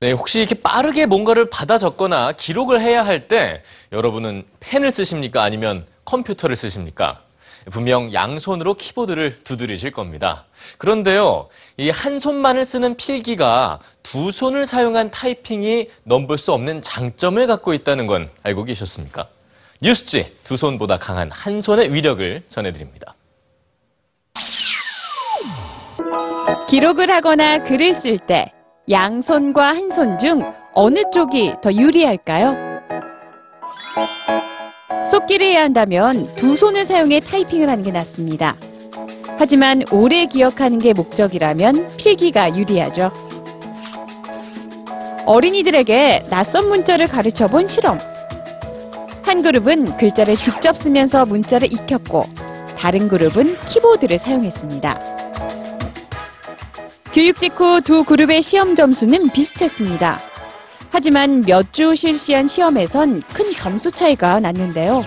네, 혹시 이렇게 빠르게 뭔가를 받아 적거나 기록을 해야 할 때 여러분은 펜을 쓰십니까? 아니면 컴퓨터를 쓰십니까? 분명 양손으로 키보드를 두드리실 겁니다. 그런데요, 이 한 손만을 쓰는 필기가 두 손을 사용한 타이핑이 넘볼 수 없는 장점을 갖고 있다는 건 알고 계셨습니까? 뉴스지 두 손보다 강한 한 손의 위력을 전해드립니다. 기록을 하거나 글을 쓸 때 양손과 한 손 중 어느 쪽이 더 유리할까요? 속기를 해야 한다면 두 손을 사용해 타이핑을 하는 게 낫습니다. 하지만 오래 기억하는 게 목적이라면 필기가 유리하죠. 어린이들에게 낯선 문자를 가르쳐 본 실험. 한 그룹은 글자를 직접 쓰면서 문자를 익혔고, 다른 그룹은 키보드를 사용했습니다. 교육 직후 두 그룹의 시험 점수는 비슷했습니다. 하지만 몇 주 실시한 시험에선 큰 점수 차이가 났는데요.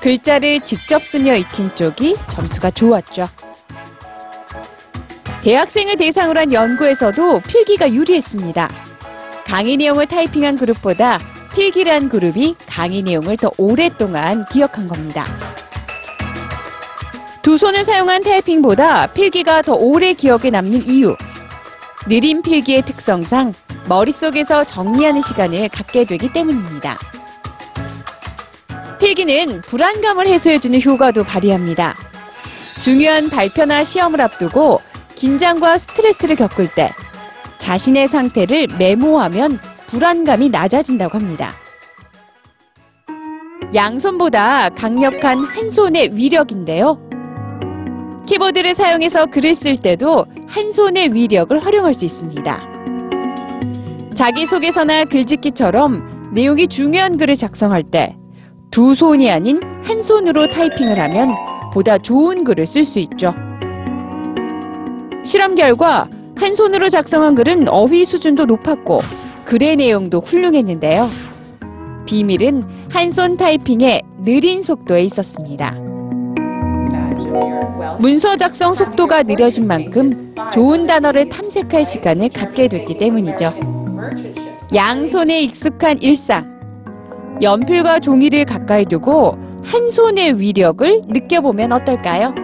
글자를 직접 쓰며 익힌 쪽이 점수가 좋았죠. 대학생을 대상으로 한 연구에서도 필기가 유리했습니다. 강의 내용을 타이핑한 그룹보다 필기를 한 그룹이 강의 내용을 더 오랫동안 기억한 겁니다. 두 손을 사용한 타이핑보다 필기가 더 오래 기억에 남는 이유. 느린 필기의 특성상 머릿속에서 정리하는 시간을 갖게 되기 때문입니다. 필기는 불안감을 해소해주는 효과도 발휘합니다. 중요한 발표나 시험을 앞두고 긴장과 스트레스를 겪을 때 자신의 상태를 메모하면 불안감이 낮아진다고 합니다. 양손보다 강력한 한 손의 위력인데요. 키보드를 사용해서 글을 쓸 때도 한 손의 위력을 활용할 수 있습니다. 자기소개서나 글짓기처럼 내용이 중요한 글을 작성할 때 두 손이 아닌 한 손으로 타이핑을 하면 보다 좋은 글을 쓸 수 있죠. 실험 결과 한 손으로 작성한 글은 어휘 수준도 높았고 글의 내용도 훌륭했는데요. 비밀은 한 손 타이핑의 느린 속도에 있었습니다. 문서 작성 속도가 느려진 만큼 좋은 단어를 탐색할 시간을 갖게 됐기 때문이죠. 양손에 익숙한 일상. 연필과 종이를 가까이 두고 한 손의 위력을 느껴보면 어떨까요?